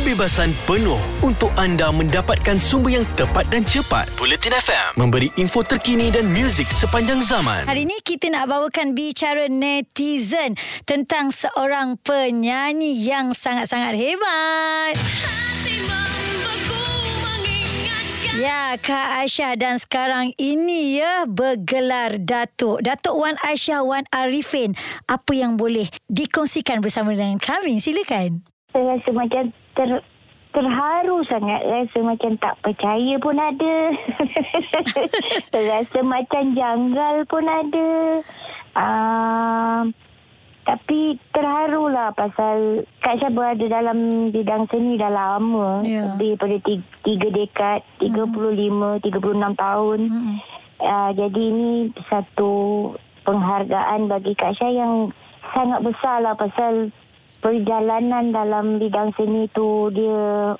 kebebasan penuh untuk anda mendapatkan sumber yang tepat dan cepat. Bulletin FM memberi info terkini dan muzik sepanjang zaman. Hari ini kita nak bawakan bicara netizen tentang seorang penyanyi yang sangat-sangat hebat. Ya, Kak Aisyah dan sekarang ini ya bergelar Datuk. Datuk Wan Aisyah Wan Arifin. Apa yang boleh dikongsikan bersama dengan kami? Silakan. Saya rasa macam ter, terharu sangat. Rasa macam tak percaya pun ada. rasa macam janggal pun ada. Uh, tapi terharu lah pasal Kak Syah berada dalam bidang seni dah lama. Ya. Lebih pada tiga, tiga dekad, 35, 36 tahun. Hmm. Uh, jadi ini satu penghargaan bagi Kak Syah yang sangat besar lah pasal perjalanan dalam bidang seni tu dia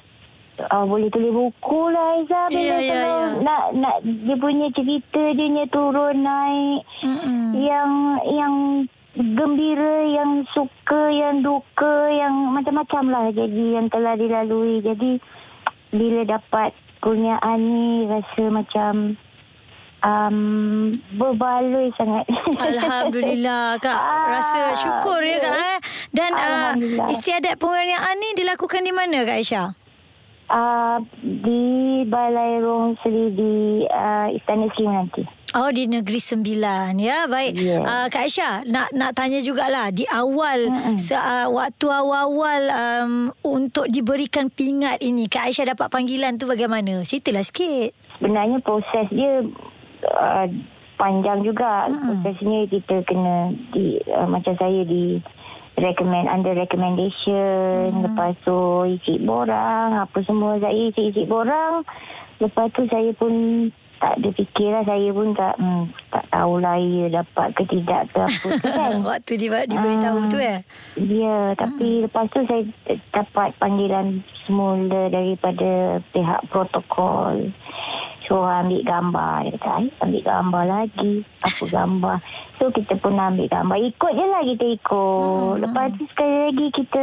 uh, boleh tulis buku lah Aiza bila Ya, ya, kalau ya. nak nak dia punya cerita dia nya turun naik. Mm-mm. yang yang gembira yang suka yang duka yang macam-macam lah. Jadi yang telah dilalui. Jadi bila dapat kurniaan ni rasa macam um, berbaloi sangat. Alhamdulillah Kak. Ah, Rasa syukur ya Kak eh? Dan uh, istiadat penganiayaan ni Dilakukan di mana Kak Aisyah? uh, di Balai Rong Seri di uh, Istana Sri nanti. Oh di Negeri Sembilan ya baik Ya. uh, Kak Aisyah nak nak tanya jugalah di awal se, uh, waktu awal-awal um, untuk diberikan pingat ini Kak Aisyah dapat panggilan tu bagaimana ceritalah sikit Sebenarnya proses dia uh, panjang juga. Mm-mm. Prosesnya kita kena di uh, macam saya di recommend under recommendation Mm. lepas tu isi borang apa semua saya isi-isi borang lepas tu saya pun tak ada fikir lah saya pun tak hmm, tak tahulah ia dapat ke tidak ke apa ke kan Waktu di, diberitahu Ah. tu eh Ya, tapi lepas tu saya dapat panggilan semula daripada pihak protokol. Suruh ambil gambar. Dia kata, "Ai, ambil gambar lagi. Apa gambar? So, kita pun ambil gambar. Ikut je lah kita ikut. Lepas tu sekali lagi kita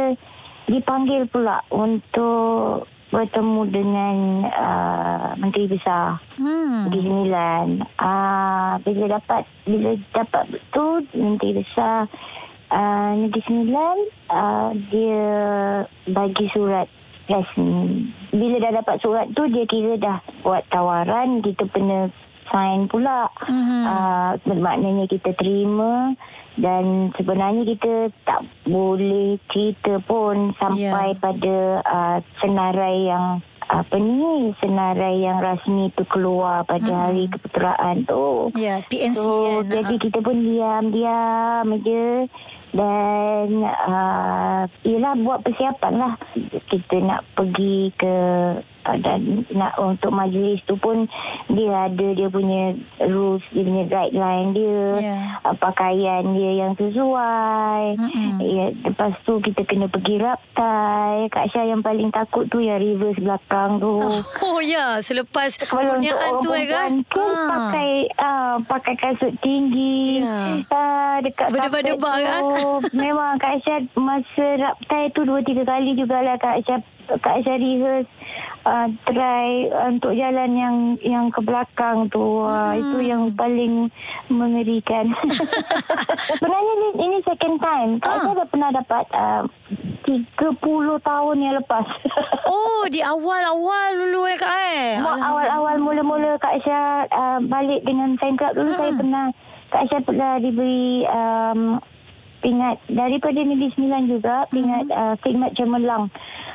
dipanggil pula untuk bertemu dengan uh, Menteri Besar. hmm. Negeri Sembilan. Ah, bila dapat bila dapat tu Menteri Besar ah, Negeri Sembilan ah, dia bagi surat rasmi. Bila dah dapat surat tu dia kira dah buat tawaran kita kena sign pula. Mhm. Ah, maknanya kita terima dan sebenarnya kita tak boleh cerita pun sampai Ya. pada uh, senarai yang apa ni senarai yang rasmi tu keluar pada Mm-mm. hari keputeraan tu. Ya PNC So, kan jadi kita pun diam-diam je dan uh, ialah buat persiapan lah. Kita nak pergi ke uh, dan nak untuk majlis tu pun dia ada dia punya rules dia punya guideline dia. Ya. uh, pakaian dia yang sesuai. Mm-mm. ya, lepas tu kita kena pergi raptai. Kak Syah yang paling takut tu yang reverse belakang tu. Oh ya. Selepas kalau untuk kurniaan orang tu eh kan? tu Ah. pakai uh, pakai kasut tinggi Ya. uh, dekat Berdebar-debar, kan? memang Kak Aisyah masa raptai tu dua tiga kali jugalah Kak Aisyah Kak Aisyah rehearse uh, try uh, untuk jalan yang yang ke belakang tu uh, Hmm. itu yang paling mengerikan sebenarnya ini, ini second time Kak Ah. Aisyah dah pernah dapat uh, 30 tahun yang lepas Oh di awal-awal dulu eh Kak eh awal-awal mula-mula Kak Aisyah uh, balik dengan Sign Club dulu Mm-mm. saya pernah Kak Aisyah pernah diberi um, pingat daripada Negeri Sembilan juga pingat uh, khidmat cemerlang.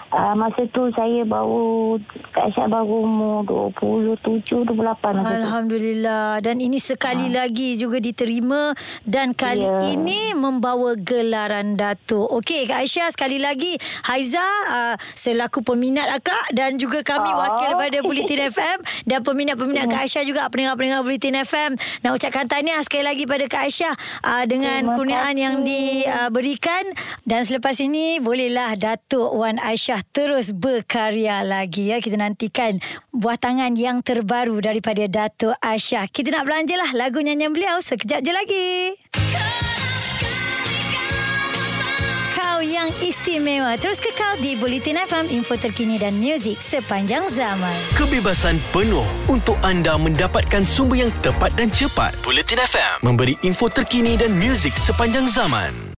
Uh, masa tu saya baru Kak Aisyah baru umur 27 28 masa tu. Alhamdulillah dan ini sekali lagi juga diterima dan kali Ya. ini membawa gelaran Datuk. Okey Kak Aisyah sekali lagi Haiza uh, selaku peminat akak dan juga kami Oh. wakil daripada Bulletin FM dan peminat-peminat Kak Aisyah juga pendengar-pendengar Bulletin FM nak ucapkan tahniah sekali lagi pada Kak Aisyah uh, dengan Terima kurniaan yang kasih. Diberikan. Dan selepas ini bolehlah Datuk Wan Aisyah terus berkarya lagi ya. Kita nantikan buah tangan yang terbaru daripada Datuk Aisyah. Kita nak belanjalah lagu nyanyian beliau sekejap je lagi yang istimewa. Terus kekal di Bulletin FM, info terkini dan muzik sepanjang zaman. Kebebasan penuh untuk anda mendapatkan sumber yang tepat dan cepat. Bulletin FM memberi info terkini dan muzik sepanjang zaman.